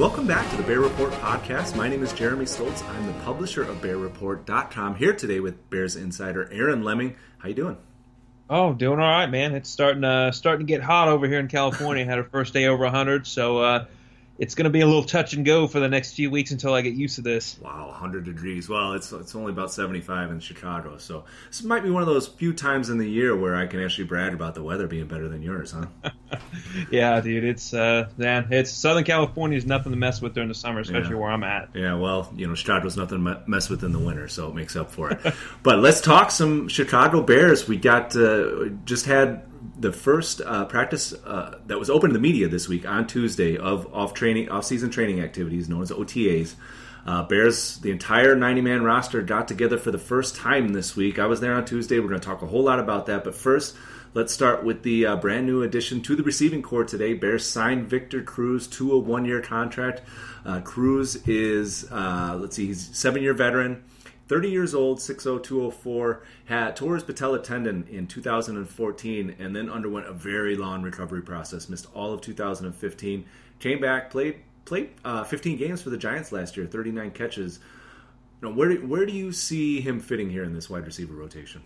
Welcome back to the Bear Report podcast. My name is Jeremy Stoltz. I'm the publisher of BearReport.com. Here today with Bears insider Aaron Lemming. How you doing? Oh, doing all right, man. It's starting uh, starting to get hot over here in California. Had our first day over 100, so uh, it's going to be a little touch and go for the next few weeks until I get used to this. Wow, 100 degrees. Well, it's it's only about 75 in Chicago, so this might be one of those few times in the year where I can actually brag about the weather being better than yours, huh? yeah, dude. It's uh, man, it's Southern California is nothing to mess with during the summer, especially Yeah. where I'm at. Yeah, well, you know, Chicago's nothing to mess with in the winter, so it makes up for it. but let's talk some Chicago Bears. We got uh, just had the first uh, practice uh, that was open to the media this week on Tuesday of off training, off season training activities known as OTAs. Uh, Bears, the entire 90 man roster got together for the first time this week. I was there on Tuesday. We're going to talk a whole lot about that. But first, let's start with the uh, brand new addition to the receiving corps today. Bears signed Victor Cruz to a one year contract. Uh, Cruz is, uh, let's see, he's seven year veteran. 30 years old, 60204, had tore his patella tendon in 2014 and then underwent a very long recovery process. Missed all of 2015. Came back, played played uh, 15 games for the Giants last year, 39 catches. Know, where do, where do you see him fitting here in this wide receiver rotation?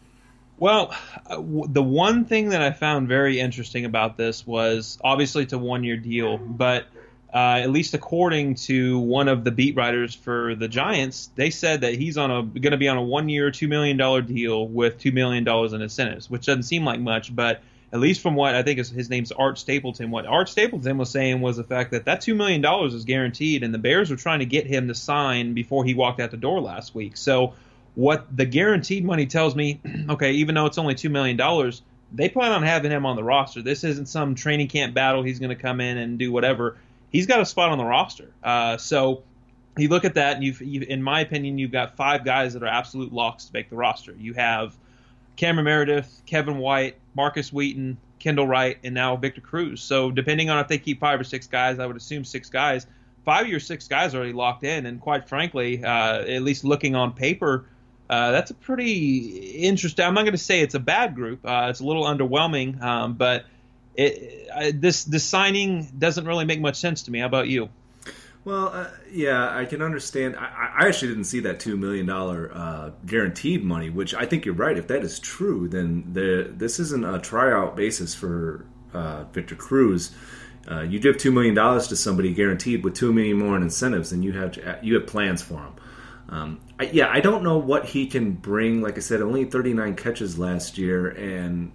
Well, uh, the one thing that I found very interesting about this was obviously it's a one year deal, but uh, at least according to one of the beat writers for the Giants, they said that he's on a going to be on a one year, two million dollar deal with two million dollars in incentives, which doesn't seem like much, but at least from what I think is his name's Art Stapleton. What Art Stapleton was saying was the fact that that two million dollars is guaranteed, and the Bears were trying to get him to sign before he walked out the door last week. So what the guaranteed money tells me, okay, even though it's only two million dollars, they plan on having him on the roster. This isn't some training camp battle. He's going to come in and do whatever. He's got a spot on the roster. Uh, so you look at that, and you've, you, in my opinion, you've got five guys that are absolute locks to make the roster. You have Cameron Meredith, Kevin White, Markus Wheaton, Kendall Wright, and now Victor Cruz. So depending on if they keep five or six guys, I would assume six guys. Five your six guys are already locked in, and quite frankly, uh, at least looking on paper, uh, that's a pretty interesting. I'm not going to say it's a bad group. Uh, it's a little underwhelming, um, but it, I, this this signing doesn't really make much sense to me. How about you? Well, uh, yeah, I can understand. I, I actually didn't see that two million dollar uh, guaranteed money, which I think you're right. If that is true, then the this isn't a tryout basis for uh, Victor Cruz. Uh, you give two million dollars to somebody guaranteed with two million more in incentives, and you have you have plans for him. Um, I, yeah, I don't know what he can bring. Like I said, only 39 catches last year, and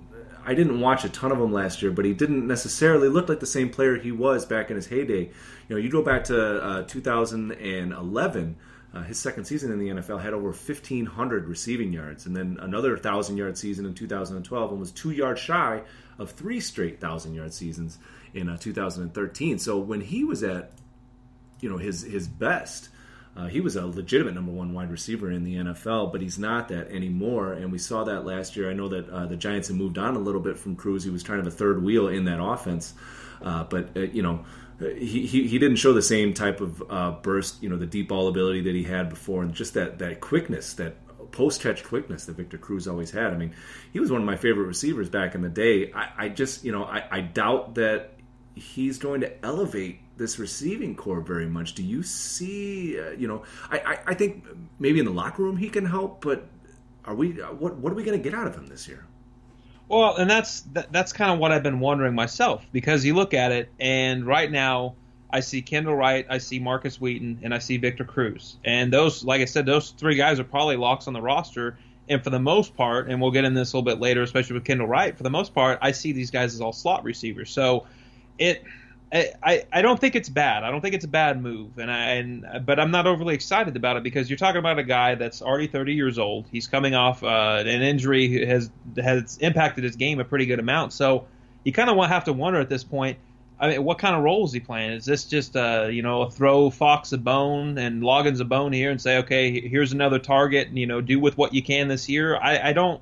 I didn't watch a ton of him last year, but he didn't necessarily look like the same player he was back in his heyday. You know, you go back to uh, 2011. Uh, his second season in the NFL had over 1,500 receiving yards, and then another 1,000 yard season in 2012, and was two yards shy of three straight 1,000 yard seasons in uh, 2013. So when he was at, you know, his his best, uh, he was a legitimate number one wide receiver in the NFL, but he's not that anymore. And we saw that last year. I know that uh, the Giants have moved on a little bit from Cruz. He was kind of a third wheel in that offense, uh, but uh, you know. He, he, he didn't show the same type of uh, burst, you know, the deep ball ability that he had before, and just that, that quickness, that post catch quickness that Victor Cruz always had. I mean, he was one of my favorite receivers back in the day. I, I just, you know, I, I doubt that he's going to elevate this receiving corps very much. Do you see? Uh, you know, I, I, I think maybe in the locker room he can help, but are we? Uh, what what are we going to get out of him this year? Well, and that's that, that's kind of what I've been wondering myself because you look at it, and right now I see Kendall Wright, I see Markus Wheaton, and I see Victor Cruz, and those, like I said, those three guys are probably locks on the roster. And for the most part, and we'll get in this a little bit later, especially with Kendall Wright. For the most part, I see these guys as all slot receivers. So it I, I don't think it's bad. I don't think it's a bad move, and I and but I'm not overly excited about it because you're talking about a guy that's already 30 years old. He's coming off uh, an injury has has impacted his game a pretty good amount. So you kind of have to wonder at this point. I mean, what kind of role is he playing? Is this just uh, you know throw Fox a bone and Loggains a bone here and say, okay, here's another target, and you know do with what you can this year? I, I don't.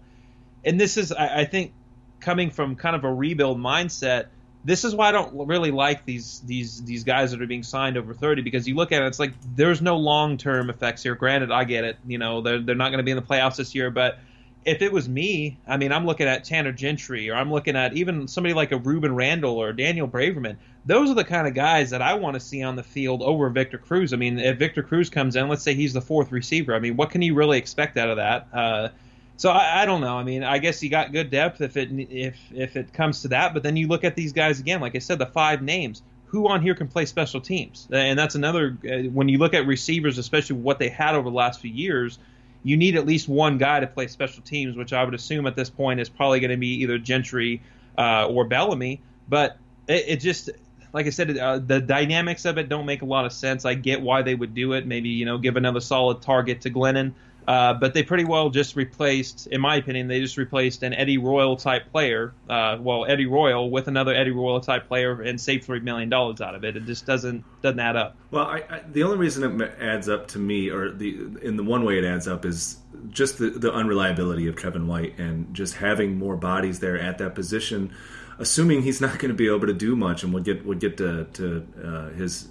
And this is I, I think coming from kind of a rebuild mindset this is why I don't really like these these these guys that are being signed over 30 because you look at it, it's like there's no long term effects here. Granted, I get it, you know, they're they're not going to be in the playoffs this year, but if it was me, I mean, I'm looking at Tanner Gentry or I'm looking at even somebody like a Rueben Randle or Daniel Braverman. Those are the kind of guys that I want to see on the field over Victor Cruz. I mean, if Victor Cruz comes in, let's say he's the fourth receiver. I mean, what can you really expect out of that? Uh, so I, I, don't know. I mean, I guess you got good depth if it if if it comes to that. But then you look at these guys again. Like I said, the five names. Who on here can play special teams? And that's another. Uh, when you look at receivers, especially what they had over the last few years, you need at least one guy to play special teams, which I would assume at this point is probably going to be either Gentry uh, or Bellamy. But it, it just like I said, uh, the dynamics of it don't make a lot of sense. I get why they would do it. Maybe you know, give another solid target to Glennon. Uh, but they pretty well just replaced, in my opinion, they just replaced an Eddie Royal type player, uh, well, Eddie Royal with another Eddie Royal type player and saved three million dollars out of it. It just doesn't doesn't add up. Well, I, I, the only reason it adds up to me, or the in the one way it adds up, is just the, the unreliability of Kevin White and just having more bodies there at that position. Assuming he's not going to be able to do much, and we'll get we'll get to, to uh, his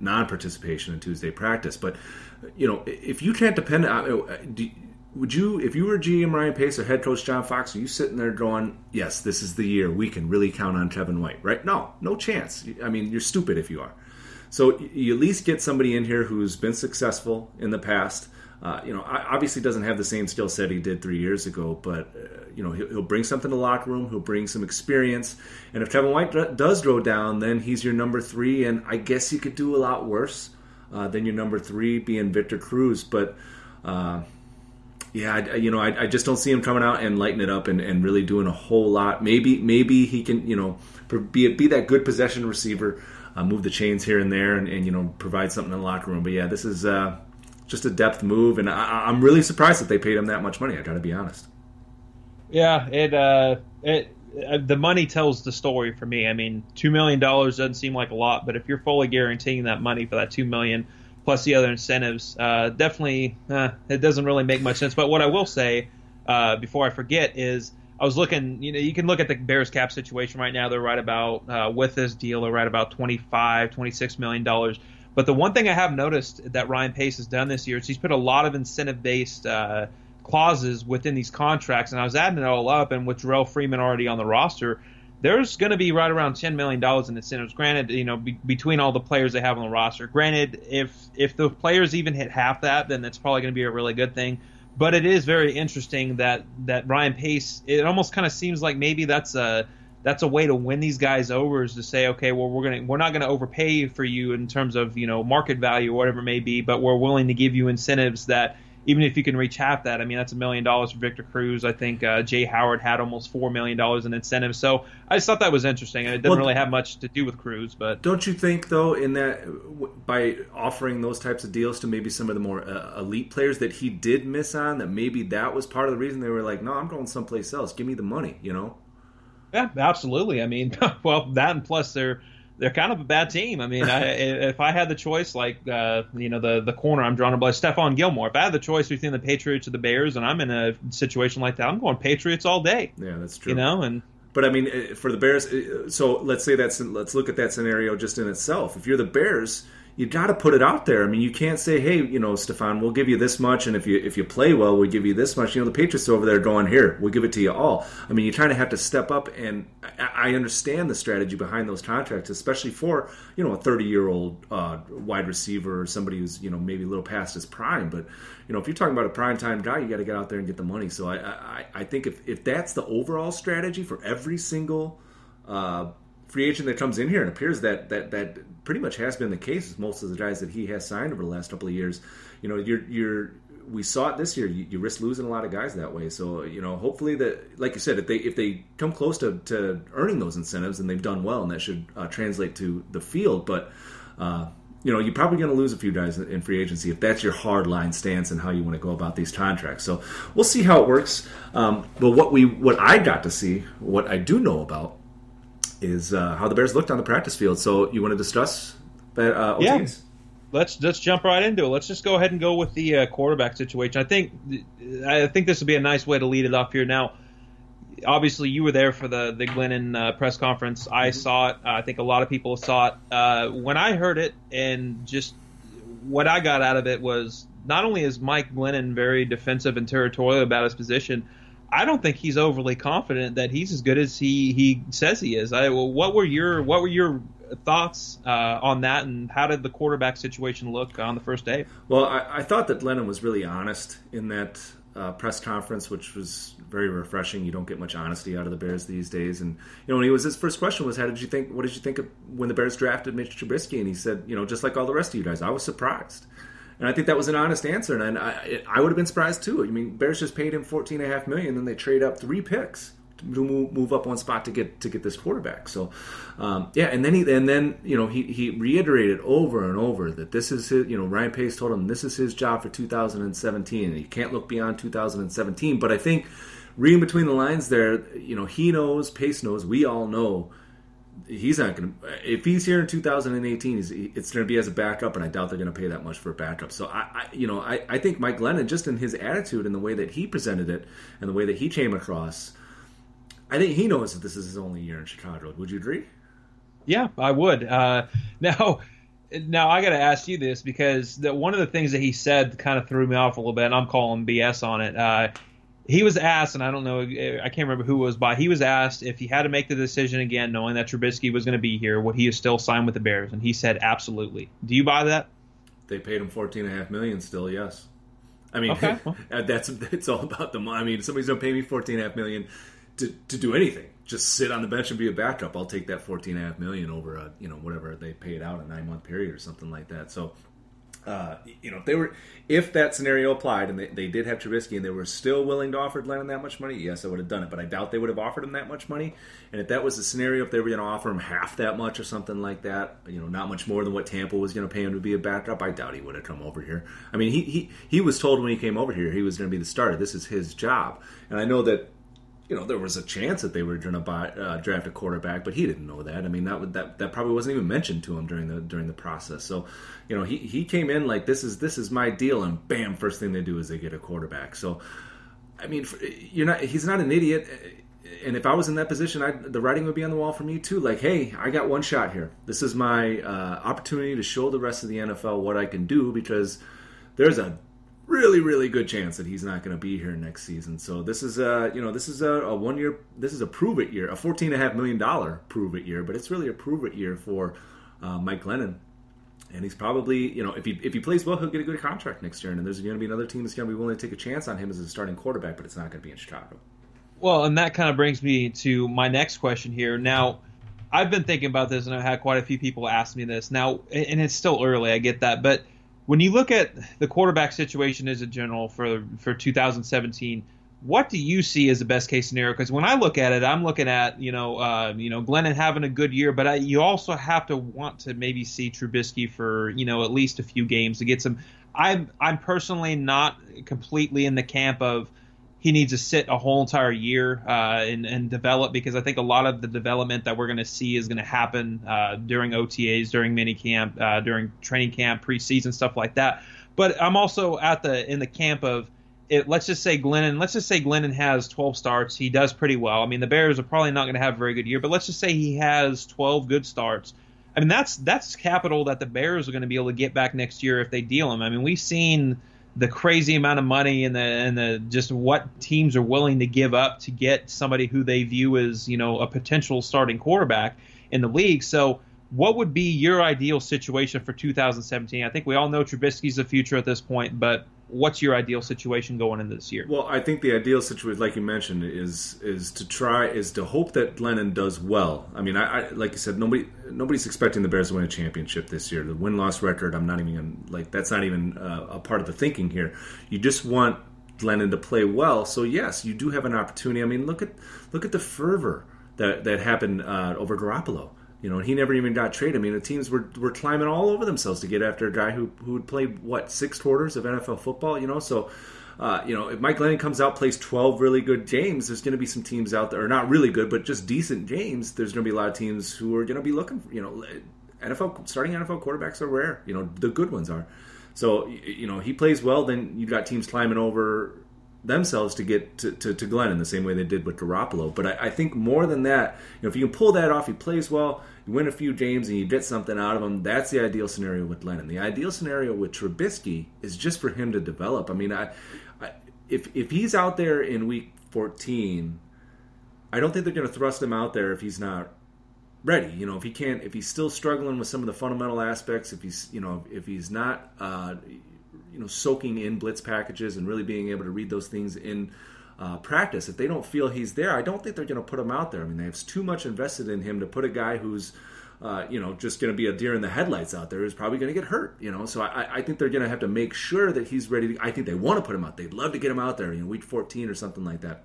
non-participation in Tuesday practice, but you know, if you can't depend on, uh, would you, if you were GM Ryan Pace or head coach John Fox, are you sitting there going, yes, this is the year we can really count on Kevin White, right? No, no chance. I mean, you're stupid if you are. So you at least get somebody in here who's been successful in the past. Uh, you know, obviously doesn't have the same skill set he did three years ago, but uh, you know he'll, he'll, bring something to the locker room. He'll bring some experience, and if Kevin White does go down, then he's your number three, and I guess you could do a lot worse uh, then your number three being Victor Cruz. But uh, yeah, I, you know, I, I, just don't see him coming out and lighting it up and, and really doing a whole lot. Maybe maybe he can you know be be that good possession receiver, uh, move the chains here and there, and, and, you know provide something in the locker room. But yeah, this is uh, just a depth move, and I, am really surprised that they paid him that much money. I got to be honest. Yeah, it uh, it the money tells the story for me. I mean, two million dollars doesn't seem like a lot, but if you're fully guaranteeing that money for that two million plus the other incentives, uh, definitely uh, it doesn't really make much sense. But what I will say uh, before I forget is I was looking. You know, you can look at the Bears cap situation right now. They're right about uh, with this deal, they're right about 25, 26 million dollars. But the one thing I have noticed that Ryan Pace has done this year is he's put a lot of incentive based uh, clauses within these contracts, and I was adding it all up, and with Jerrell Freeman already on the roster, there's going to be right around ten million dollars in incentives. Granted, you know, be, between all the players they have on the roster. Granted, if if the players even hit half that, then that's probably going to be a really good thing. But it is very interesting that that Ryan Pace. It almost kind of seems like maybe that's a that's a way to win these guys over is to say, okay, well, we're gonna we're not gonna overpay for you in terms of you know market value or whatever it may be, but we're willing to give you incentives that even if you can reach half that, I mean, that's a million dollars for Victor Cruz. I think uh, Jay Howard had almost four million dollars in incentives. So I just thought that was interesting, it doesn't well, really have much to do with Cruz. But don't you think, though, in that by offering those types of deals to maybe some of the more uh, elite players that he did miss on, that maybe that was part of the reason they were like, no, I'm going someplace else. Give me the money, you know? Yeah, absolutely. I mean, well, that and plus they're they're kind of a bad team. I mean, I, if I had the choice, like uh, you know, the the corner I'm drawn to by Stephon Gilmore. If I had the choice between the Patriots or the Bears, and I'm in a situation like that, I'm going Patriots all day. Yeah, that's true. You know, and but I mean, uh, for the Bears, uh, so let's say that's let's look at that scenario just in itself. If you're the Bears, you got to put it out there. I mean, you can't say, "Hey, you know, Stephon, we'll give you this much, and if you if you play well, we'll give you this much." You know, the Patriots over there going, "Here, we'll give it to you all." I mean, you kind of have to step up, and I, I understand the strategy behind those contracts, especially for you know a 30 year old uh, wide receiver or somebody who's you know maybe a little past his prime. But you know, if you're talking about a prime time guy, you got to get out there and get the money. So I I, I think if if that's the overall strategy for every single uh, free agent that comes in here, and appears that that that pretty much has been the case with most of the guys that he has signed over the last couple of years. You know, you're you're we saw it this year. You, you, risk losing a lot of guys that way. So you know, hopefully that, like you said, if they if they come close to, to earning those incentives, and they've done well, and that should uh, translate to the field. But uh, you know, you're probably going to lose a few guys in free agency if that's your hard line stance and how you want to go about these contracts. So we'll see how it works. Um, but what we what I got to see, what I do know about is uh, how the Bears looked on the practice field. So you want to discuss that? Uh, yeah. Let's let's jump right into it. Let's just go ahead and go with the uh, quarterback situation. I think I think this would be a nice way to lead it off here. Now, obviously, you were there for the the Glennon uh, press conference. I mm-hmm. saw it. I think a lot of people saw it. Uh, when I heard it, and just what I got out of it was not only is Mike Glennon very defensive and territorial about his position, I don't think he's overly confident that he's as good as he, he says he is. I, well, what were your what were your thoughts uh, on that, and how did the quarterback situation look on the first day? Well, I, I thought that Glennon was really honest in that uh, press conference, which was very refreshing. You don't get much honesty out of the Bears these days. And you know, he was his first question was, "How did you think? What did you think of when the Bears drafted Mitch Trubisky?" And he said, "You know, just like all the rest of you guys, I was surprised." And I think that was an honest answer, and I, I would have been surprised too. I mean, Bears just paid him fourteen and a half million, then they trade up three picks to move, move up one spot to get to get this quarterback. So, um, yeah, and then he and then you know he he reiterated over and over that this is his. You know, Ryan Pace told him this is his job for 2017, and he can't look beyond 2017. But I think reading between the lines there, you know, he knows, Pace knows, we all know he's not going to. If he's here in 2018, it's going to be as a backup, and I doubt they're going to pay that much for a backup. So I, I you know, I, I think Mike Glennon, just in his attitude and the way that he presented it and the way that he came across, I think he knows that this is his only year in Chicago. Would you agree? Yeah, I would. Uh, now. Now I got to ask you this because the, one of the things that he said kind of threw me off a little bit, and I'm calling BS on it. Uh, he was asked, and I don't know, I can't remember who was by. He was asked if he had to make the decision again, knowing that Trubisky was going to be here, would he still sign with the Bears? And he said, absolutely. Do you buy that? They paid him fourteen and a half million. Still, yes. I mean, okay. Uh, that's it's all about the money. I mean, somebody's going to pay me fourteen and a half million to to do anything. Just sit on the bench and be a backup. I'll take that fourteen and a half million over a you know whatever they paid out a nine month period or something like that. So uh, you know, if they were, if that scenario applied and they, they did have Trubisky and they were still willing to offer Glennon that much money, yes, I would have done it. But I doubt they would have offered him that much money. And if that was the scenario, if they were going to offer him half that much or something like that, you know, not much more than what Tampa was going to pay him to be a backup, I doubt he would have come over here. I mean, he he he was told when he came over here he was going to be the starter. This is his job, and I know that you know, there was a chance that they were going to buy uh, draft a quarterback, but he didn't know that. I mean, that would, that that probably wasn't even mentioned to him during the during the process. So, you know, he he came in like this is this is my deal, and bam, first thing they do is they get a quarterback. So, I mean, you're not he's not an idiot. And if I was in that position, I, the writing would be on the wall for me too. Like, hey, I got one shot here. This is my uh, opportunity to show the rest of the NFL what I can do because there's a really really good chance that he's not going to be here next season. So this is a you know this is a, a one year this is a prove it year, a fourteen and a half million dollar prove it year, but it's really a prove it year for uh, Mike Glennon. And he's probably, you know, if he if he plays well, he'll get a good contract next year. And there's going to be another team that's going to be willing to take a chance on him as a starting quarterback, but it's not going to be in Chicago. Well, and that kind of brings me to my next question here. Now, I've been thinking about this, and I've had quite a few people ask me this. Now, and it's still early, I get that, but when you look at the quarterback situation as a general for for 2017, what do you see as the best case scenario? Because when I look at it, I'm looking at you know uh, you know Glennon having a good year, but I, you also have to want to maybe see Trubisky for you know at least a few games to get some. I'm I'm personally not completely in the camp of he needs to sit a whole entire year uh, and, and develop because I think a lot of the development that we're going to see is going to happen uh, during OTAs, during minicamp, uh, during training camp, preseason stuff like that. But I'm also at the in the camp of it, let's just say Glennon. Let's just say Glennon has 12 starts. He does pretty well. I mean, the Bears are probably not going to have a very good year, but let's just say he has 12 good starts. I mean, that's that's capital that the Bears are going to be able to get back next year if they deal him. I mean, we've seen the crazy amount of money and the and the just what teams are willing to give up to get somebody who they view as you know a potential starting quarterback in the league. So, what would be your ideal situation for 2017? I think we all know Trubisky's the future at this point, but what's your ideal situation going into this year? Well, I think the ideal situation, like you mentioned, is is to try is to hope that Glennon does well. I mean, I, I like you said, nobody nobody's expecting the Bears to win a championship this year. The win loss record, I'm not even gonna, like that's not even uh, a part of the thinking here. You just want Glennon to play well. So yes, you do have an opportunity. I mean, look at look at the fervor that that happened uh, over Garoppolo. You know, and he never even got traded. I mean, the teams were, were climbing all over themselves to get after a guy who who had played what six quarters of NFL football. You know, so uh, you know if Mike Glennon comes out plays twelve really good games, there's going to be some teams out there, not really good, but just decent games. There's going to be a lot of teams who are going to be looking. For, you know, NFL starting NFL quarterbacks are rare. You know, the good ones are. So you know he plays well, then you've got teams climbing over themselves to get to, to, to Glennon the same way they did with Garoppolo. But I, I, think more than that, you know, if you can pull that off, he plays well, you win a few games, and you get something out of him. That's the ideal scenario with Glennon. The ideal scenario with Trubisky is just for him to develop. I mean, I, I if if he's out there in week 14, I don't think they're going to thrust him out there if he's not ready. You know, if he can't, if he's still struggling with some of the fundamental aspects, if he's, you know, if he's not, uh, you know soaking in blitz packages and really being able to read those things in uh, practice. If they don't feel he's there, I don't think they're going to put him out there. I mean, they have too much invested in him to put a guy who's uh, you know, just going to be a deer in the headlights out there who's probably going to get hurt. You know, so I, I think they're going to have to make sure that he's ready. To, I think they want to put him out. They'd love to get him out there, you know, week 14 or something like that.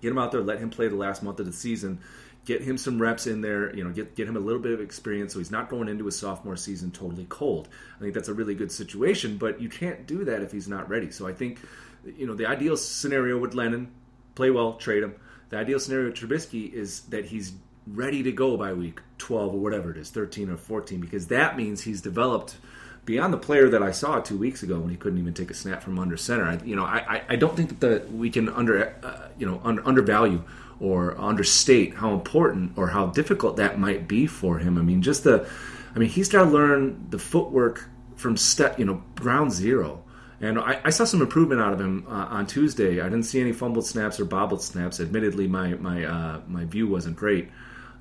Get him out there, let him play the last month of the season, get him some reps in there, you know, get get him a little bit of experience so he's not going into his sophomore season totally cold. I think that's a really good situation, but you can't do that if he's not ready. So I think, you know, the ideal scenario with Glennon, play well, trade him. The ideal scenario with Trubisky is that he's ready to go by week 12 or whatever it is, 13 or 14, because that means he's developed beyond the player that I saw two weeks ago when he couldn't even take a snap from under center. I, you know, I, I don't think that we can under, uh, you know, under, undervalue or understate how important or how difficult that might be for him. I mean, just the, I mean, he's got to learn the footwork from step, you know, ground zero. And I, I saw some improvement out of him uh, on Tuesday. I didn't see any fumbled snaps or bobbled snaps. Admittedly, my my uh, my view wasn't great,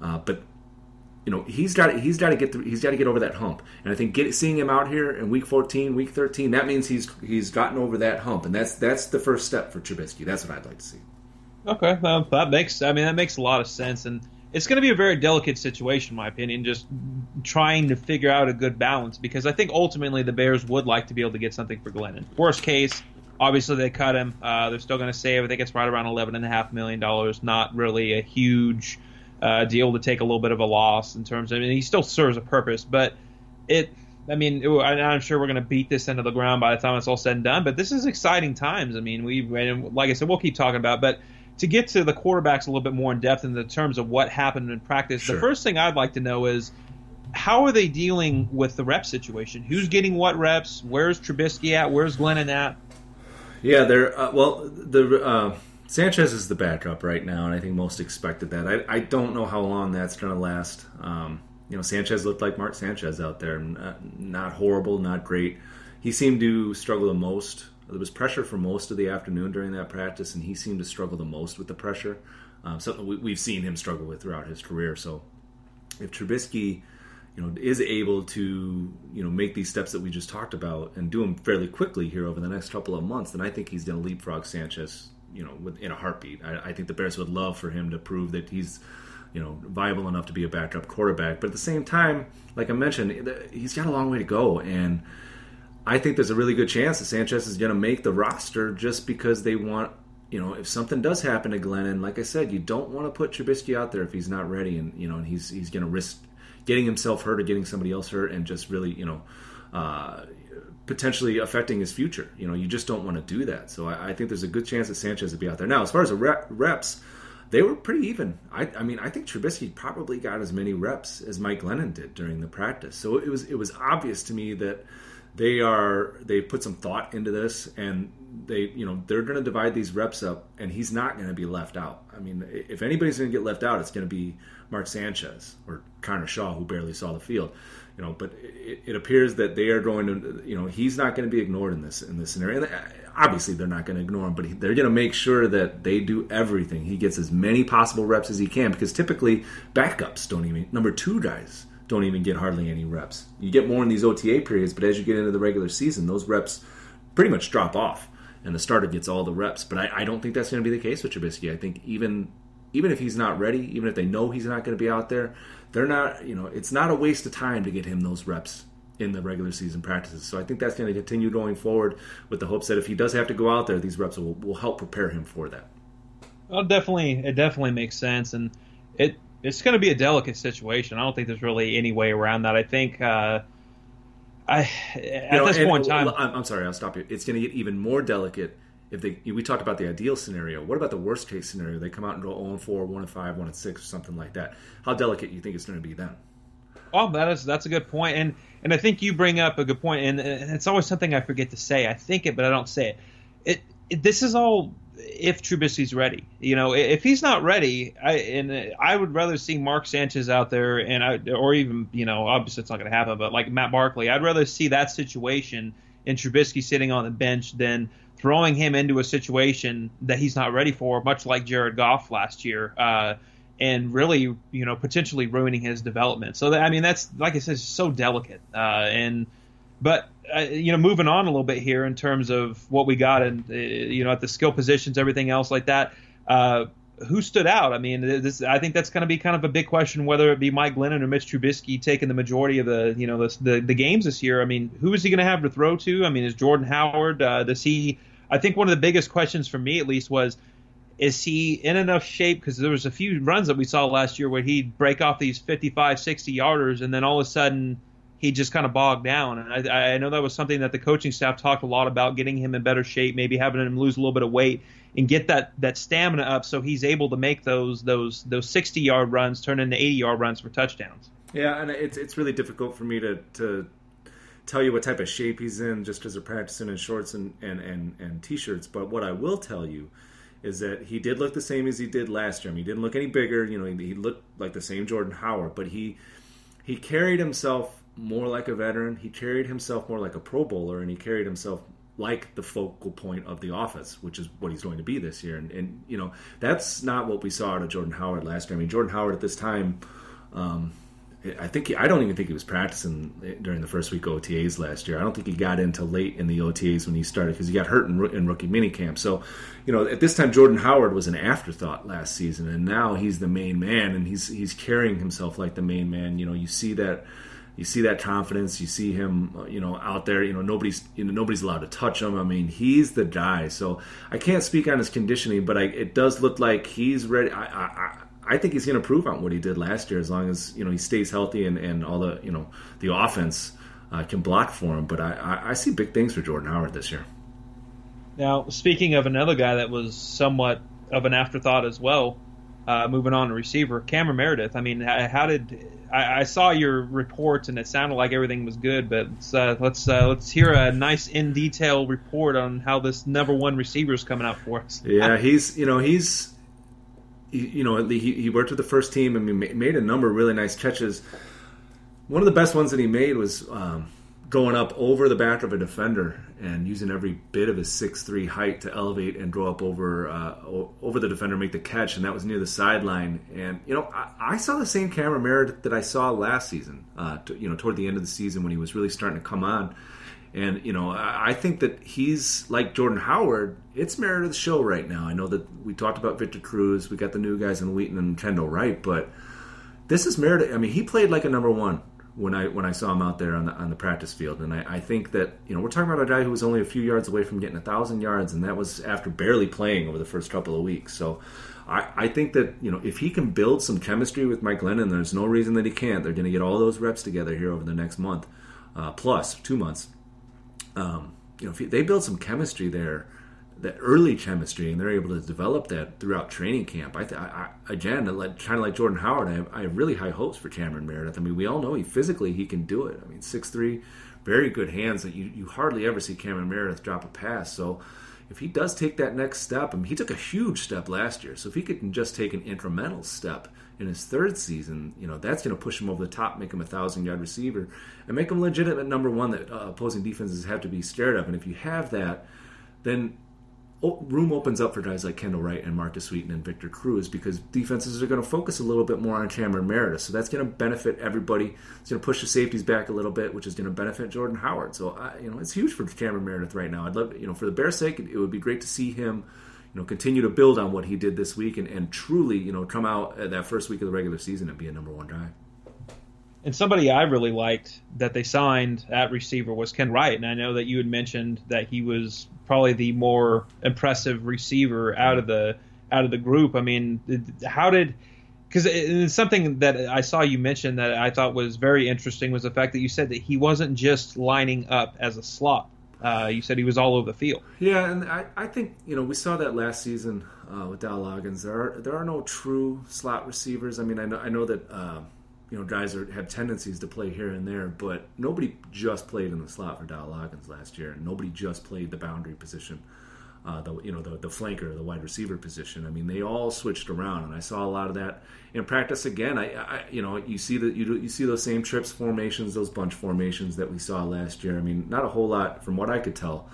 uh, but you know he's got he's got to get through, he's got to get over that hump. And I think get, seeing him out here in week 14, week 13, that means he's he's gotten over that hump, and that's that's the first step for Trubisky. That's what I'd like to see. Okay, well, that makes I mean that makes a lot of sense, and it's going to be a very delicate situation, in my opinion, just trying to figure out a good balance because I think ultimately the Bears would like to be able to get something for Glennon. Worst case, obviously they cut him. Uh, they're still going to save. I think it's right around eleven and a half million dollars. Not really a huge uh, deal to take a little bit of a loss in terms of. I mean, he still serves a purpose, but it. I mean, I'm sure we're going to beat this into the ground by the time it's all said and done. But this is exciting times. I mean, we, like I said, we'll keep talking about. But to get to the quarterbacks a little bit more in depth in the terms of what happened in practice, sure. the first thing I'd like to know is how are they dealing with the rep situation? Who's getting what reps? Where's Trubisky at? Where's Glennon at? Yeah, they're uh, well. The uh, Sanchez is the backup right now, and I think most expected that. I, I don't know how long that's going to last. Um, you know, Sanchez looked like Mark Sanchez out there, not, not horrible, not great. He seemed to struggle the most there was pressure for most of the afternoon during that practice, and he seemed to struggle the most with the pressure. Um, something we, have seen him struggle with throughout his career. So, if Trubisky, you know, is able to, you know, make these steps that we just talked about and do them fairly quickly here over the next couple of months, then I think he's going to leapfrog Sanchez you know, in a heartbeat. I, I think the Bears would love for him to prove that he's you know viable enough to be a backup quarterback. But at the same time, like I mentioned, he's got a long way to go, and I think there's a really good chance that Sanchez is going to make the roster just because they want. You know, if something does happen to Glennon, like I said, you don't want to put Trubisky out there if he's not ready, and you know, and he's he's going to risk getting himself hurt or getting somebody else hurt, and just really, you know, uh, potentially affecting his future. You know, you just don't want to do that. So I, I, think there's a good chance that Sanchez will be out there. Now, as far as the rep, reps, they were pretty even. I, I, mean, I think Trubisky probably got as many reps as Mike Glennon did during the practice. So it was it was obvious to me that they are they put some thought into this and they you know they're going to divide these reps up and he's not going to be left out. I mean, if anybody's going to get left out, it's going to be Mark Sanchez or Connor Shaw, who barely saw the field. You know, but it, it appears that they are going to, you know, he's not going to be ignored in this in this scenario. And uh, obviously, they're not going to ignore him, but they're going to make sure that they do everything. He gets as many possible reps as he can because typically backups don't even number two guys don't even get hardly any reps. You get more in these OTA periods, but as you get into the regular season, those reps pretty much drop off, and the starter gets all the reps. But I, I don't think that's going to be the case with Trubisky. I think even even if he's not ready, even if they know he's not going to be out there, they're not. You know, it's not a waste of time to get him those reps in the regular season practices. So I think that's going to continue going forward with the hopes that if he does have to go out there, these reps will, will help prepare him for that. Well, definitely, it definitely makes sense, and it it's going to be a delicate situation. I don't think there's really any way around that. I think. Uh, I, at you know, this point in time, I'm, sorry, I'll stop you. It's going to get even more delicate if they. We talked about the ideal scenario. What about the worst case scenario? They come out and go 0 and 4, 1 and 5, 1 and 6, or something like that. How delicate you think it's going to be then? Oh, that is that's a good point, and and I think you bring up a good point, and it's always something I forget to say. I think it, but I don't say it. It, it this is all if Trubisky's ready. You know, if he's not ready, I and I would rather see Mark Sanchez out there, and I, or even you know, obviously it's not going to happen, but like Matt Barkley, I'd rather see that situation and Trubisky sitting on the bench than throwing him into a situation that he's not ready for, much like Jared Goff last year. Uh, and really, you know, potentially ruining his development. So that, I mean, that's like I said, so delicate. Uh, and but uh, you know, moving on a little bit here in terms of what we got and uh, you know at the skill positions, everything else like that. Uh, who stood out? I mean, this, I think that's going to be kind of a big question, whether it be Mike Glennon or Mitch Trubisky taking the majority of the, you know, the the, the games this year. I mean, who is he going to have to throw to? I mean, is Jordan Howard? Uh, does he? I think one of the biggest questions for me, at least, was is he in enough shape? Because there was a few runs that we saw last year where he'd break off these 55, 60 yarders, and then all of a sudden he just kind of bogged down. And I, I know that was something that the coaching staff talked a lot about, getting him in better shape, maybe having him lose a little bit of weight and get that that stamina up so he's able to make those those those 60 yard runs turn into 80 yard runs for touchdowns. Yeah, and it's it's really difficult for me to to tell you what type of shape he's in just because they're practicing in shorts and and and, and t-shirts. But what I will tell you is that he did look the same as he did last year. I mean, he didn't look any bigger. You know, he, he looked like the same Jordan Howard, but he he carried himself more like a veteran. He carried himself more like a Pro Bowler, and he carried himself like the focal point of the offense, which is what he's going to be this year. And, and you know, that's not what we saw out of Jordan Howard last year. I mean, Jordan Howard at this time, um, I think he, I don't even think he was practicing during the first week OTAs last year. I don't think he got into late in the OTAs when he started because he got hurt in, in rookie minicamp. So, you know, at this time Jordan Howard was an afterthought last season, and now he's the main man, and he's he's carrying himself like the main man. You know, you see that you see that confidence. You see him, uh, you know, out there. You know, nobody's you know nobody's allowed to touch him. I mean, he's the guy. So I can't speak on his conditioning, but I, it does look like he's ready. I, I, I think he's going to prove on what he did last year, as long as you know he stays healthy and, and all the you know the offense uh, can block for him. But I, I, I see big things for Jordan Howard this year. Now, speaking of another guy that was somewhat of an afterthought as well, uh, moving on to receiver, Cameron Meredith. I mean, how did I, I, saw your reports and it sounded like everything was good, but let's uh, let's, uh, let's hear a nice in detail report on how this number one receiver is coming out for us. yeah, he's you know he's you know he, he worked with the first team and made a number of really nice catches. One of the best ones that he made was um, going up over the back of a defender and using every bit of his six three height to elevate and go up over uh, over the defender, make the catch, and that was near the sideline. And you know, I, I saw the same Cameron Meredith that I saw last season. Uh, to, you know, toward the end of the season when he was really starting to come on. And you know, I, I think that he's like Jordan Howard. It's Meredith's show right now. I know that we talked about Victor Cruz. We got the new guys in Wheaton and Kendall Wright, but this is Meredith. I mean, he played like a number one when I when I saw him out there on the on the practice field, and I, I think that you know we're talking about a guy who was only a few yards away from getting a thousand yards, and that was after barely playing over the first couple of weeks. So. I, I think that you know if he can build some chemistry with Mike Glennon, there's no reason that he can't. They're going to get all those reps together here over the next month, uh, plus two months. Um, you know, if he, they build some chemistry there, that early chemistry, and they're able to develop that throughout training camp. I, th- I, I again, like, kind of like Jordan Howard, I have, I have, really high hopes for Cameron Meredith. I mean, we all know he physically he can do it. I mean, six three, very good hands. That you you hardly ever see Cameron Meredith drop a pass. So if he does take that next step, I mean, he took a huge step last year. So if he could just take an incremental step in his third season, you know, that's going to push him over the top, make him a thousand yard receiver, and make him legitimate number one that uh, opposing defenses have to be scared of. And if you have that, then room opens up for guys like Kendall Wright and Markus Wheaton and Victor Cruz because defenses are going to focus a little bit more on Cameron Meredith. So that's going to benefit everybody. It's going to push the safeties back a little bit, which is going to benefit Jordan Howard. So I, you know, it's huge for Cameron Meredith right now. I'd love, you know, for the Bears' sake, it, would be great to see him, you know, continue to build on what he did this week and, and truly, you know, come out uh, that first week of the regular season and be a number one guy. And somebody I really liked that they signed at receiver was Ken Wright, and I know that you had mentioned that he was probably the more impressive receiver out of the out of the group. I mean, how did because something that I saw you mention that I thought was very interesting was the fact that you said that he wasn't just lining up as a slot. Uh, you said he was all over the field. Yeah, and I, I think you know we saw that last season uh, with Dowell Loggains. There are there are no true slot receivers. I mean, I know I know that uh, you know guys are, have tendencies to play here and there, but nobody just played in the slot for Dowell Loggains last year, and nobody just played the boundary position, uh, the you know the the flanker, the wide receiver position. I mean, they all switched around, and I saw a lot of that in practice again. I, I you know you see that you do, you see those same trips formations, those bunch formations that we saw last year. I mean, not a whole lot from what I could tell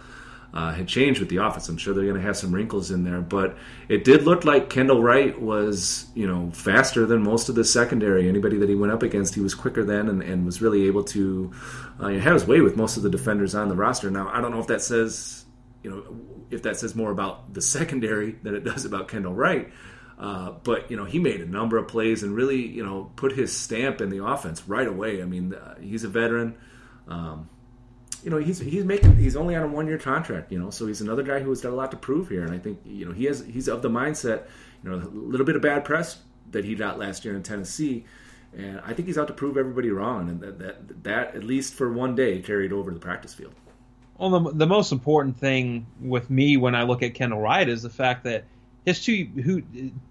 uh, had changed with the offense. I'm sure they're going to have some wrinkles in there, but it did look like Kendall Wright was, you know, faster than most of the secondary. Anybody that he went up against, he was quicker than and, and was really able to uh, have his way with most of the defenders on the roster. Now, I don't know if that says, you know, if that says more about the secondary than it does about Kendall Wright. Uh, but you know he made a number of plays and really you know put his stamp in the offense right away. I mean uh, he's a veteran. Um, you know he's he's making he's only on a one year contract you know so he's another guy who's got a lot to prove here and I think you know he has he's of the mindset you know a little bit of bad press that he got last year in Tennessee and I think he's out to prove everybody wrong and that that, that at least for one day carried over to the practice field. Well, the, the most important thing with me when I look at Kendall Wright is the fact that his two who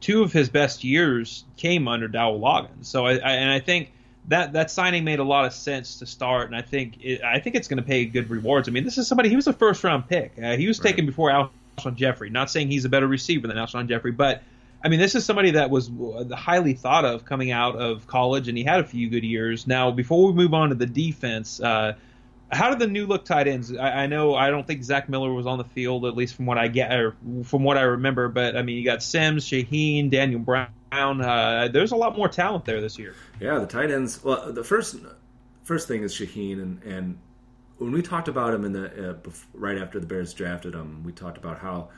two of his best years came under Dowell Loggains. So I, I and I think that that signing made a lot of sense to start, and I think it, I think it's going to pay good rewards. I mean, this is somebody he was a first round pick. Uh, he was right. taken before Alshon Jeffery. Not saying he's a better receiver than Alshon Jeffery, but I mean, this is somebody that was highly thought of coming out of college, and he had a few good years. Now, before we move on to the defense, uh, how did the new look tight ends? I, I, know I don't think Zach Miller was on the field, at least from what I get or from what I remember. But I mean, you got Sims, Shaheen, Daniel Brown. Uh, there's a lot more talent there this year. Yeah, the tight ends. Well, the first first thing is Shaheen, and and when we talked about him in the uh, right after the Bears drafted him, we talked about how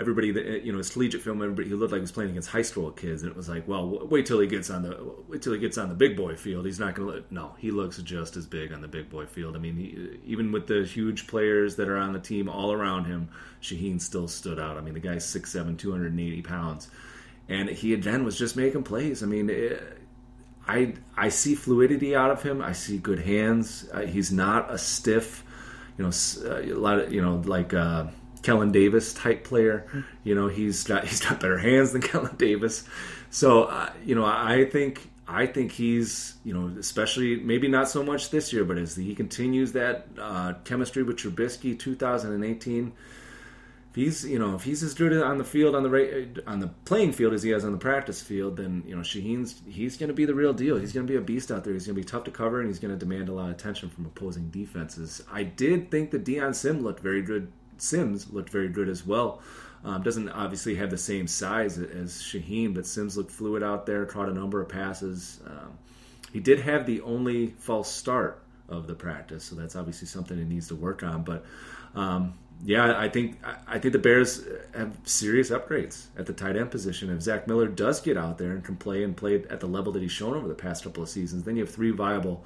everybody that you know his collegiate film, everybody he looked like he was playing against high school kids, and it was like, well, wait till he gets on the wait till he gets on the big boy field. He's not going to. No, he looks just as big on the big boy field. I mean, he, even with the huge players that are on the team all around him, Shaheen still stood out. I mean, the guy's 6'7", 280 pounds, and he again was just making plays. I mean. It, I, I see fluidity out of him. I see good hands. Uh, he's not a stiff, you know, uh, a lot of you know like uh, Kellen Davis type player. You know, he's got he's got better hands than Kellen Davis. So uh, you know, I think I think he's you know, especially maybe not so much this year, but as he continues that uh, chemistry with Trubisky, 2018. If he's you know if he's as good on the field on the on the playing field as he has on the practice field, then you know Shaheen's he's going to be the real deal. He's going to be a beast out there. He's going to be tough to cover, and he's going to demand a lot of attention from opposing defenses. I did think that Dion Sim looked very good Sims looked very good as well. Um, doesn't obviously have the same size as Shaheen, but Sims looked fluid out there, caught a number of passes. Um, he did have the only false start of the practice. So that's obviously something he needs to work on. But um, yeah, I think I think the Bears have serious upgrades at the tight end position. If Zach Miller does get out there and can play and play at the level that he's shown over the past couple of seasons, then you have three viable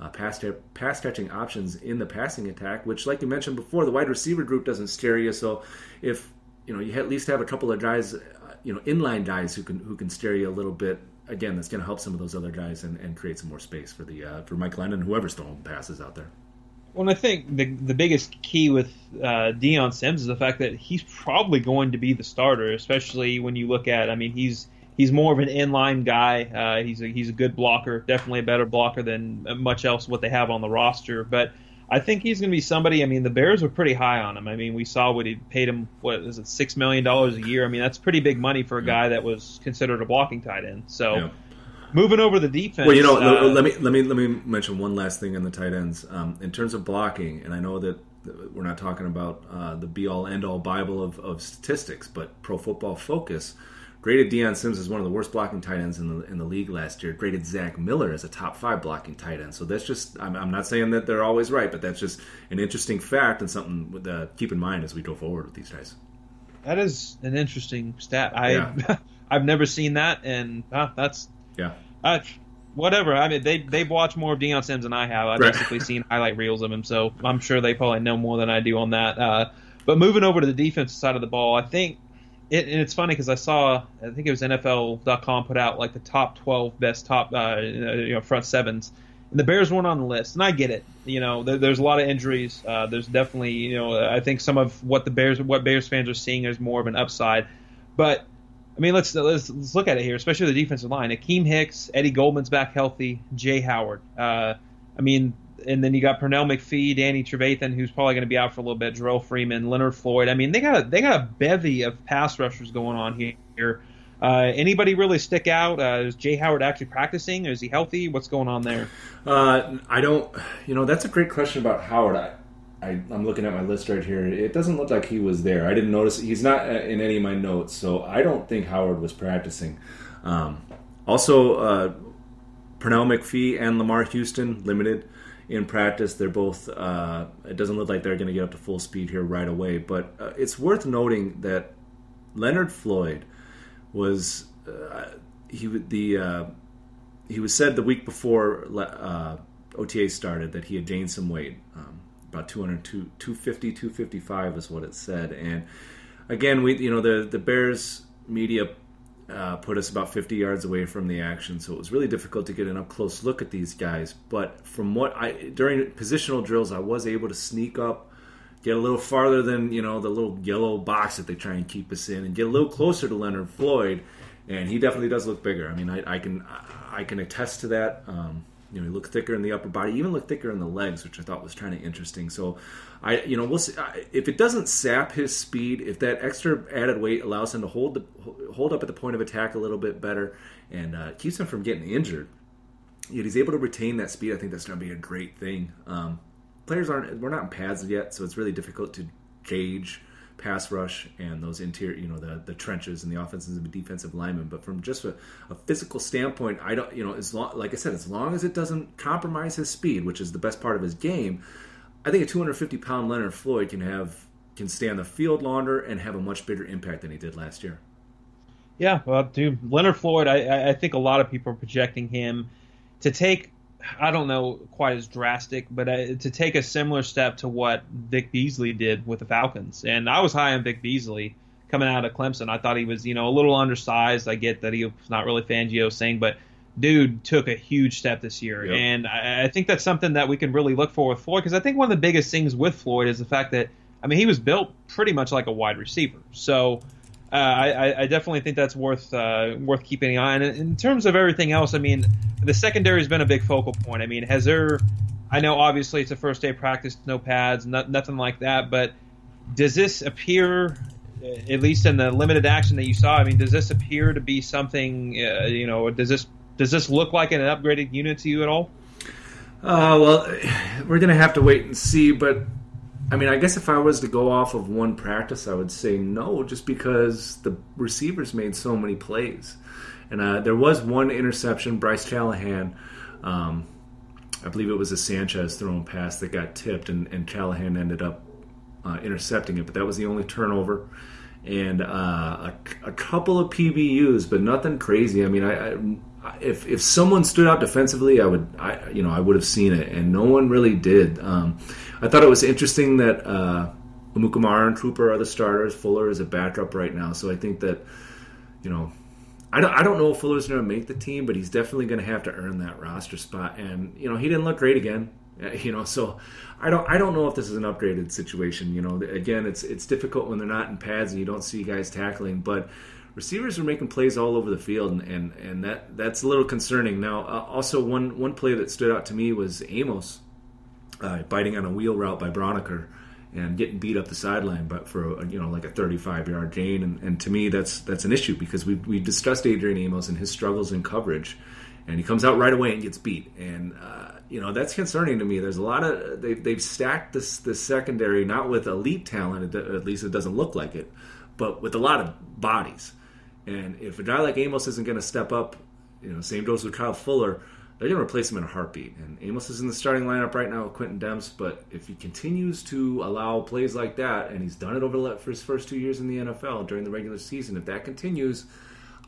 uh, pass pass catching options in the passing attack. Which, like you mentioned before, the wide receiver group doesn't scare you. So if you know you at least have a couple of guys, uh, you know, inline guys who can who can scare you a little bit. Again, that's going to help some of those other guys and, and create some more space for the uh, for Mike Glennon, whoever's throwing passes out there. Well, I think the the biggest key with uh, Dion Sims is the fact that he's probably going to be the starter, especially when you look at. I mean, he's he's more of an inline guy. Uh, he's a, he's a good blocker, definitely a better blocker than much else what they have on the roster. But I think he's going to be somebody. I mean, the Bears were pretty high on him. I mean, we saw what he paid him. What is it, six million dollars a year? I mean, that's pretty big money for a guy that was considered a blocking tight end. So. Yeah. Moving over the defense. Well, you know, uh, let me let me let me mention one last thing on the tight ends um, in terms of blocking, and I know that we're not talking about uh, the be all end all Bible of, of statistics, but Pro Football Focus graded Dion Sims as one of the worst blocking tight ends in the in the league last year. Graded Zach Miller as a top five blocking tight end. So that's just I'm, I'm not saying that they're always right, but that's just an interesting fact and something to keep in mind as we go forward with these guys. That is an interesting stat. I yeah. I've never seen that, and uh, that's yeah. Uh, whatever. I mean, they they've watched more of Dion Sims than I have. I've right. basically seen highlight reels of him, so I'm sure they probably know more than I do on that. Uh, but moving over to the defensive side of the ball, I think it, and it's funny because I saw I think it was NFL.com put out like the top 12 best top uh, you know front sevens. And the Bears weren't on the list, and I get it. You know, there, there's a lot of injuries. Uh, there's definitely, you know, I think some of what the Bears, what Bears fans are seeing is more of an upside. But I mean, let's let's let's look at it here, especially the defensive line. Akiem Hicks, Eddie Goldman's back healthy, Jaye Howard. Uh, I mean, and then you got Pernell McPhee, Danny Trevathan, who's probably going to be out for a little bit, Jerrell Freeman, Leonard Floyd. I mean, they got a, they got a bevy of pass rushers going on here. Uh, anybody really stick out? Uh, is Jaye Howard actually practicing? Is he healthy? What's going on there? Uh, I don't. You know, that's a great question about Howard. I, I, am looking at my list right here. It doesn't look like he was there. I didn't notice. He's not uh, in any of my notes, so I don't think Howard was practicing. Um, also, uh, Pernell McPhee and Lamar Houston limited in practice. They're both. Uh, it doesn't look like they're going to get up to full speed here right away. But uh, it's worth noting that Leonard Floyd was uh, he the uh, he was said the week before OTA started that he had gained some weight. Um, about 200, 250, 255 is what it said. And again, we you know the the Bears media uh, put us about 50 yards away from the action, so it was really difficult to get an up close look at these guys. But from what I during positional drills, I was able to sneak up, get a little farther than you know the little yellow box that they try and keep us in, and get a little closer to Leonard Floyd. And he definitely does look bigger. I mean, I, I can I can attest to that. Um, you know, he looked thicker in the upper body, even looked thicker in the legs, which I thought was kind of interesting. So, I, you know, we'll see if it doesn't sap his speed, if that extra added weight allows him to hold the hold up at the point of attack a little bit better and uh, keeps him from getting injured. Yet he's able to retain that speed. I think that's going to be a great thing. Um, players aren't we're not in pads yet, so it's really difficult to gauge pass rush and those interior, you know, the the trenches and the offensive and defensive linemen. But from just a, a, physical standpoint, I don't, you know, as long, like I said, as long as it doesn't compromise his speed, which is the best part of his game, I think a 250 pound Leonard Floyd can have can stay on the field longer and have a much bigger impact than he did last year. Yeah, well, dude, Leonard Floyd, I, I think a lot of people are projecting him to take I don't know quite as drastic, but uh, to take a similar step to what Vic Beasley did with the Falcons. And I was high on Vic Beasley coming out of Clemson. I thought he was, you know, a little undersized. I get that he was not really Fangio's thing, but dude took a huge step this year. Yep. And I, I, think that's something that we can really look for with Floyd because I think one of the biggest things with Floyd is the fact that, I mean, he was built pretty much like a wide receiver. So uh, I, I, definitely think that's worth uh, worth keeping an eye on. In terms of everything else, I mean, the secondary has been a big focal point. I mean, has there? I know obviously it's a first day practice, no pads, no, nothing like that. But does this appear, at least in the limited action that you saw? I mean, does this appear to be something? Uh, you know, does this does this look like an upgraded unit to you at all? Uh, well, we're gonna have to wait and see, but I mean, I guess if I was to go off of one practice, I would say no, just because the receivers made so many plays. And uh, there was one interception, Bryce Callahan. Um, I believe it was a Sanchez thrown pass that got tipped, and, and Callahan ended up uh, intercepting it. But that was the only turnover, and uh, a, a, couple of PBUs, but nothing crazy. I mean, I, I, if if someone stood out defensively, I would, I you know, I would have seen it, and no one really did. Um, I thought it was interesting that uh, and Cooper are the starters. Fuller is a backup right now, so I think that you know I don't, I don't know if Fuller's going to make the team, but he's definitely going to have to earn that roster spot. And you know, he didn't look great again. You know, so I don't I don't know if this is an upgraded situation. You know, again, it's it's difficult when they're not in pads and you don't see guys tackling, but receivers are making plays all over the field, and and, and that that's a little concerning. Now, uh, also one one play that stood out to me was Amos uh, biting on a wheel route by Braunecker and getting beat up the sideline, but for a, you know like a 35 yard gain, and, and to me that's that's an issue because we we discussed Adrian Amos and his struggles in coverage, and he comes out right away and gets beat, and uh, you know that's concerning to me. There's a lot of they, they've stacked this this secondary not with elite talent, at least it doesn't look like it, but with a lot of bodies, and if a guy like Amos isn't going to step up, you know, same goes with Kyle Fuller they're going to replace him in a heartbeat. And Amos is in the starting lineup right now with Quentin Demps, but if he continues to allow plays like that, and he's done it over for his first two years in the NFL during the regular season, if that continues,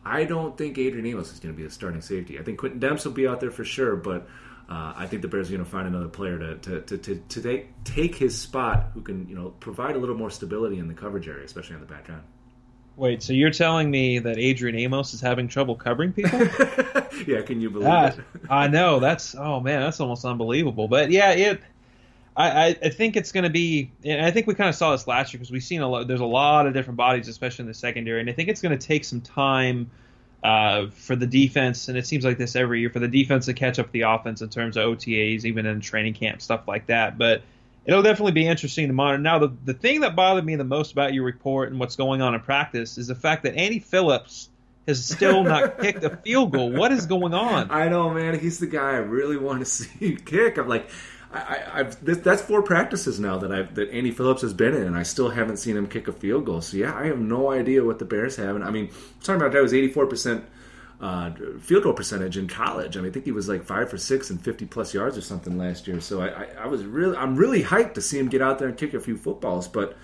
I don't think Adrian Amos is going to be the starting safety. I think Quentin Demps will be out there for sure, but uh, I think the Bears are going to find another player to, to, to, to, to take, take his spot who can you know provide a little more stability in the coverage area, especially on the back end. Wait, so you're telling me that Adrian Amos is having trouble covering people? yeah, can you believe that, it? I know that's oh man, that's almost unbelievable. But yeah, it. I, I think it's going to be, and I think we kind of saw this last year because we've seen a lot. There's a lot of different bodies, especially in the secondary, and I think it's going to take some time uh, for the defense, and it seems like this every year for the defense to catch up the offense in terms of OTAs, even in training camp stuff like that. But it'll definitely be interesting to monitor. Now, the, the thing that bothered me the most about your report and what's going on in practice is the fact that Andy Phillips has still not kicked a field goal. What is going on? I know, man. He's the guy I really want to see kick. I'm like, I, have that's four practices now that I've that Andy Phillips has been in, and I still haven't seen him kick a field goal. So yeah, I have no idea what the Bears have. And I mean, talking about that was 84 percent uh, field goal percentage in college. I mean, I think he was like five for six and 50 plus yards or something last year. So I, I, I, was really, I'm really hyped to see him get out there and kick a few footballs. But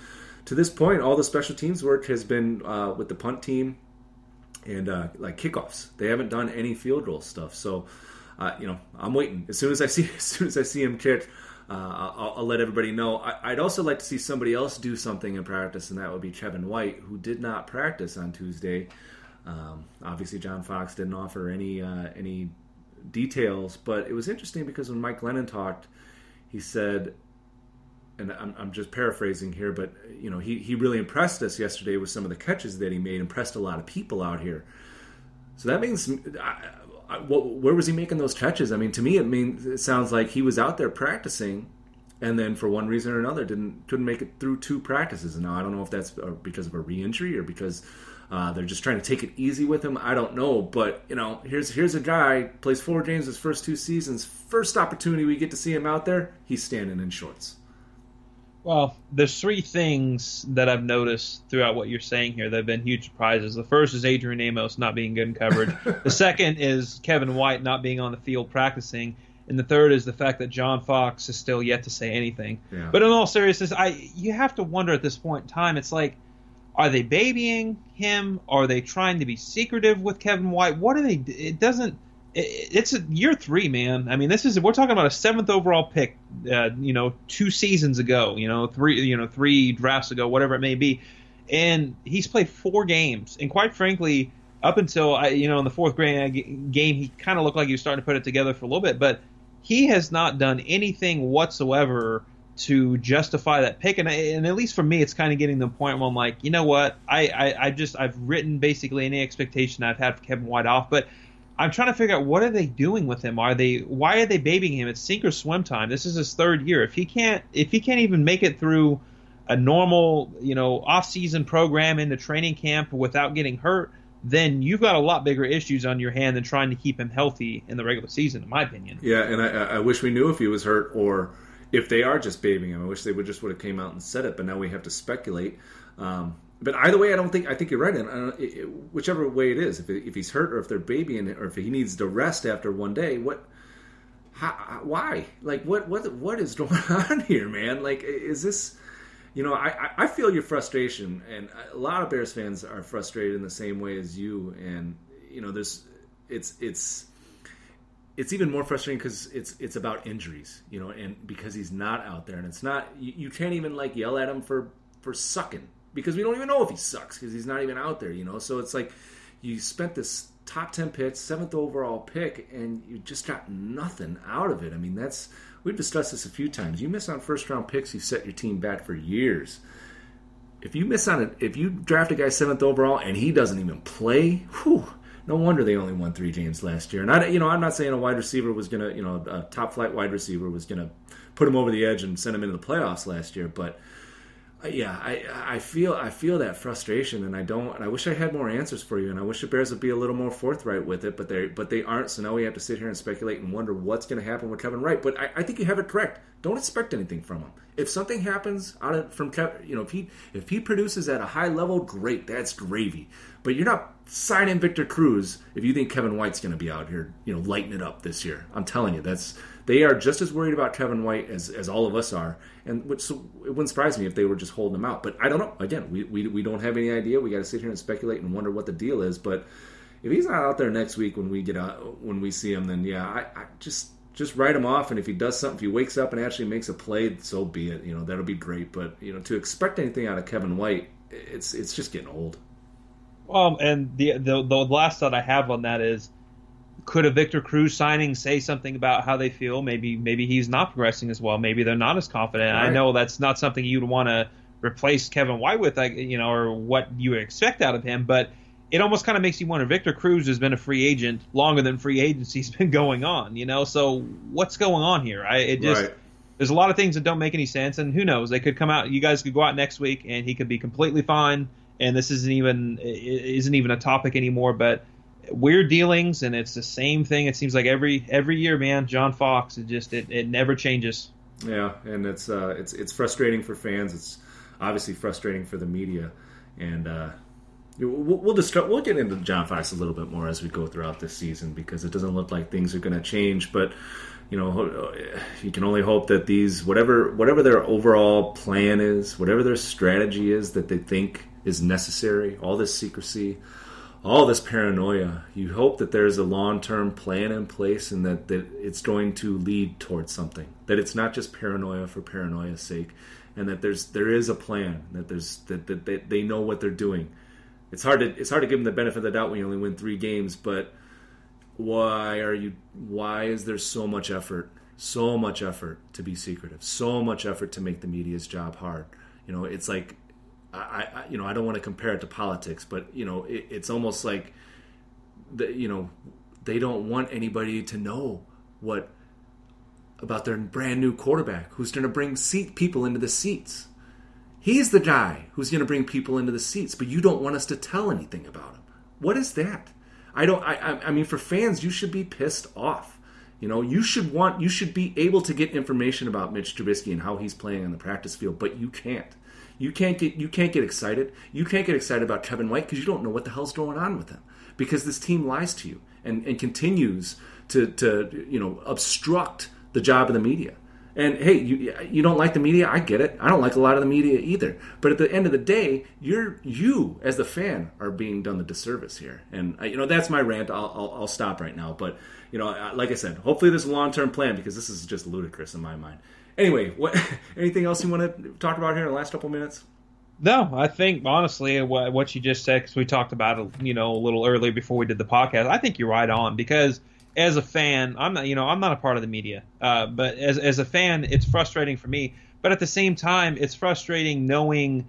to this point, all the special teams work has been uh, with the punt team and uh, like kickoffs. They haven't done any field goal stuff. So, uh, you know, I'm waiting. As soon as I see, as soon as I see him kick. Uh, I'll, I'll, let everybody know. I, would also like to see somebody else do something in practice, and that would be Kevin White, who did not practice on Tuesday. Um, obviously, John Fox didn't offer any uh, any details, but it was interesting because when Mike Glennon talked, he said, and I'm, I'm just paraphrasing here, but you know, he he really impressed us yesterday with some of the catches that he made. Impressed a lot of people out here. So that means. I, where was he making those catches? I mean, to me, it means it sounds like he was out there practicing, and then for one reason or another, didn't couldn't make it through two practices. And now I don't know if that's uh, because of a re-injury or because uh, they're just trying to take it easy with him. I don't know, but you know, here's here's a guy plays four games his first two seasons. First opportunity we get to see him out there, he's standing in shorts. Well, there's three things that I've noticed throughout what you're saying here that have been huge surprises. The first is Adrian Amos not being good in coverage. the second is Kevin White not being on the field practicing. And the third is the fact that John Fox is still yet to say anything. Yeah. But in all seriousness, I you have to wonder at this point in time. It's like are they babying him? Are they trying to be secretive with Kevin White? What are they? It doesn't. it's a year three, man. I mean, this is we're talking about a seventh overall pick. Uh, you know, two seasons ago. You know, three. You know, three drafts ago, whatever it may be. And he's played four games, and quite frankly, up until I, you know, in the fourth game, he kind of looked like he was starting to put it together for a little bit, but he has not done anything whatsoever to justify that pick. And, and at least for me, it's kind of getting to the point where I'm like, you know what? I, I, I just I've written basically any expectation I've had for Kevin White off, but I'm trying to figure out what are they doing with him? Are they why are they babying him? It's sink or swim time. This is his third year. If he can't if he can't even make it through a normal you know off season program into training camp without getting hurt, then you've got a lot bigger issues on your hand than trying to keep him healthy in the regular season, in my opinion. Yeah, and I, I wish we knew if he was hurt or if they are just babying him. I wish they would just would have came out and said it, but now we have to speculate. Um, but either way, I don't think I think you're right. And it, whichever way it is, if, it, if he's hurt or if they're babying or if he needs to rest after one day, what how, why? Like, what what what is going on here, man? Like, is this? You know, I, I feel your frustration, and a lot of Bears fans are frustrated in the same way as you. And you know, there's it's it's it's even more frustrating because it's it's about injuries, you know, and because he's not out there, and it's not you, you can't even like yell at him for for sucking because we don't even know if he sucks because he's not even out there, you know. So it's like you spent this top 10 pick, seventh overall pick, and you just got nothing out of it. I mean, that's, we've discussed this a few times. You miss on first round picks, you set your team back for years. If you miss on it, if you draft a guy seventh overall and he doesn't even play, whew, no wonder they only won three games last year. And I, you know, I'm not saying a wide receiver was gonna, you know, a top flight wide receiver was gonna put him over the edge and send him into the playoffs last year, but uh, yeah, I I feel I feel that frustration, and I don't. I wish I had more answers for you, and I wish the Bears would be a little more forthright with it, but they but they aren't. So now we have to sit here and speculate and wonder what's going to happen with Kevin Wright. But I, I, think you have it correct. Don't expect anything from him. If something happens out of from Kevin, you know, if he if he produces at a high level, great, that's gravy. But you're not signing Victor Cruz if you think Kevin White's going to be out here, you know, lighting it up this year. I'm telling you, that's they are just as worried about Kevin White as, as all of us are, and which so it wouldn't surprise me if they were just holding him out. But I don't know. Again, we we, we don't have any idea. We got to sit here and speculate and wonder what the deal is. But if he's not out there next week when we get out when we see him, then yeah, I, I just just write him off. And if he does something, if he wakes up and actually makes a play, so be it. You know that'll be great. But you know to expect anything out of Kevin White, it's it's just getting old. Well, and the, the the last thought I have on that is could a Victor Cruz signing say something about how they feel? Maybe maybe he's not progressing as well. Maybe they're not as confident. Right. I know that's not something you'd want to replace Kevin White with, like you know, or what you expect out of him. But it almost kind of makes you wonder. Victor Cruz has been a free agent longer than free agency's been going on. You know, so what's going on here? I it just. Right. There's a lot of things that don't make any sense, and who knows? They could come out. You guys could go out next week, and he could be completely fine, and this isn't even isn't even a topic anymore. But weird dealings, and it's the same thing. It seems like every every year, man. John Fox, it just it, it never changes. Yeah, and it's uh, it's it's frustrating for fans. It's obviously frustrating for the media, and uh, we'll, we'll discuss. We'll get into John Fox a little bit more as we go throughout this season because it doesn't look like things are going to change. But you know, you can only hope that these whatever whatever their overall plan is, whatever their strategy is that they think is necessary, all this secrecy all this paranoia. You hope that there's a long term plan in place and that, that it's going to lead towards something. That it's not just paranoia for paranoia's sake, and that there's there is a plan. That there's that, that, that they know what they're doing. It's hard to it's hard to give them the benefit of the doubt when you only win three games, but why are you why is there so much effort so much effort to be secretive so much effort to make the media's job hard you know it's like I, I, you know I don't want to compare it to politics, but you know it, it's almost like the, you know they don't want anybody to know what about their brand new quarterback who's going to bring seat people into the seats. He's the guy who's going to bring people into the seats, but you don't want us to tell anything about him. What is that? I don't. I, I mean, for fans, you should be pissed off. You know, you should want, you should be able to get information about Mitch Trubisky and how he's playing on the practice field, but you can't. You can't get you can't get excited. You can't get excited about Kevin White because you don't know what the hell's going on with him. Because this team lies to you and, and continues to, to you know obstruct the job of the media. And hey, you you don't like the media? I get it. I don't like a lot of the media either. But at the end of the day, you're you as the fan are being done the disservice here. And uh, you know that's my rant. I'll, I'll, I'll stop right now. But you know, like I said, hopefully there's a long term plan because this is just ludicrous in my mind. Anyway, what anything else you want to talk about here in the last couple minutes? No, I think honestly what, what you just said because we talked about it, you know, a little earlier before we did the podcast. I think you're right on because as a fan, I'm not, you know, I'm not a part of the media, uh, but as as a fan, it's frustrating for me. But at the same time, it's frustrating knowing,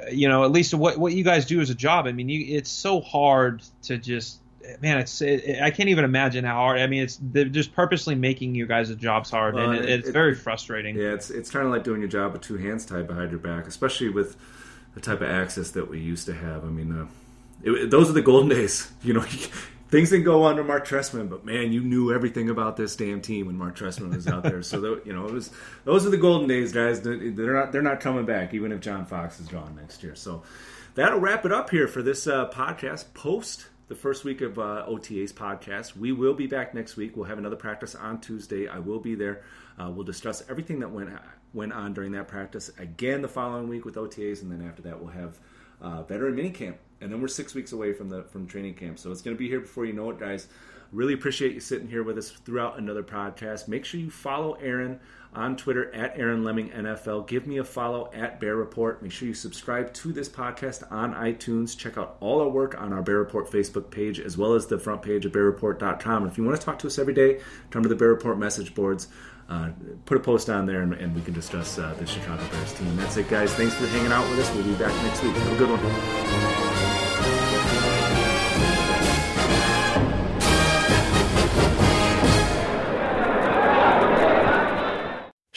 uh, you know, at least what what you guys do as a job. I mean, you, it's so hard to just man, it's it, I can't even imagine how hard. I mean, it's they're just purposely making you guys' jobs hard, well, and it, it's it, very frustrating. Yeah, it's it's kind of like doing your job with two hands tied behind your back, especially with the type of access that we used to have. I mean, uh, it, those are the golden days. You know, things didn't go under Mark Trestman, but man, you knew everything about this damn team when Mark Trestman was out there. so the, you know, it was those are the golden days, guys. They're not they're not coming back, even if John Fox is gone next year. So that'll wrap it up here for this uh, podcast post the first week of uh, OTA's podcast. We will be back next week. We'll have another practice on Tuesday. I will be there. Uh, we'll discuss everything that went went on during that practice again the following week with OTAs, and then after that we'll have uh, veteran mini camp, and then we're six weeks away from the from training camp. So it's going to be here before you know it, guys. Really appreciate you sitting here with us throughout another podcast. Make sure you follow Aaron on Twitter at Aaron Leming NFL. Give me a follow at Bear Report. Make sure you subscribe to this podcast on iTunes. Check out all our work on our Bear Report Facebook page as well as the front page of bearreport.com. And if you want to talk to us every day, come to the Bear Report message boards. Uh, put a post on there and, and we can discuss uh, the Chicago Bears team. That's it, guys. Thanks for hanging out with us. We'll be back next week. Have a good one.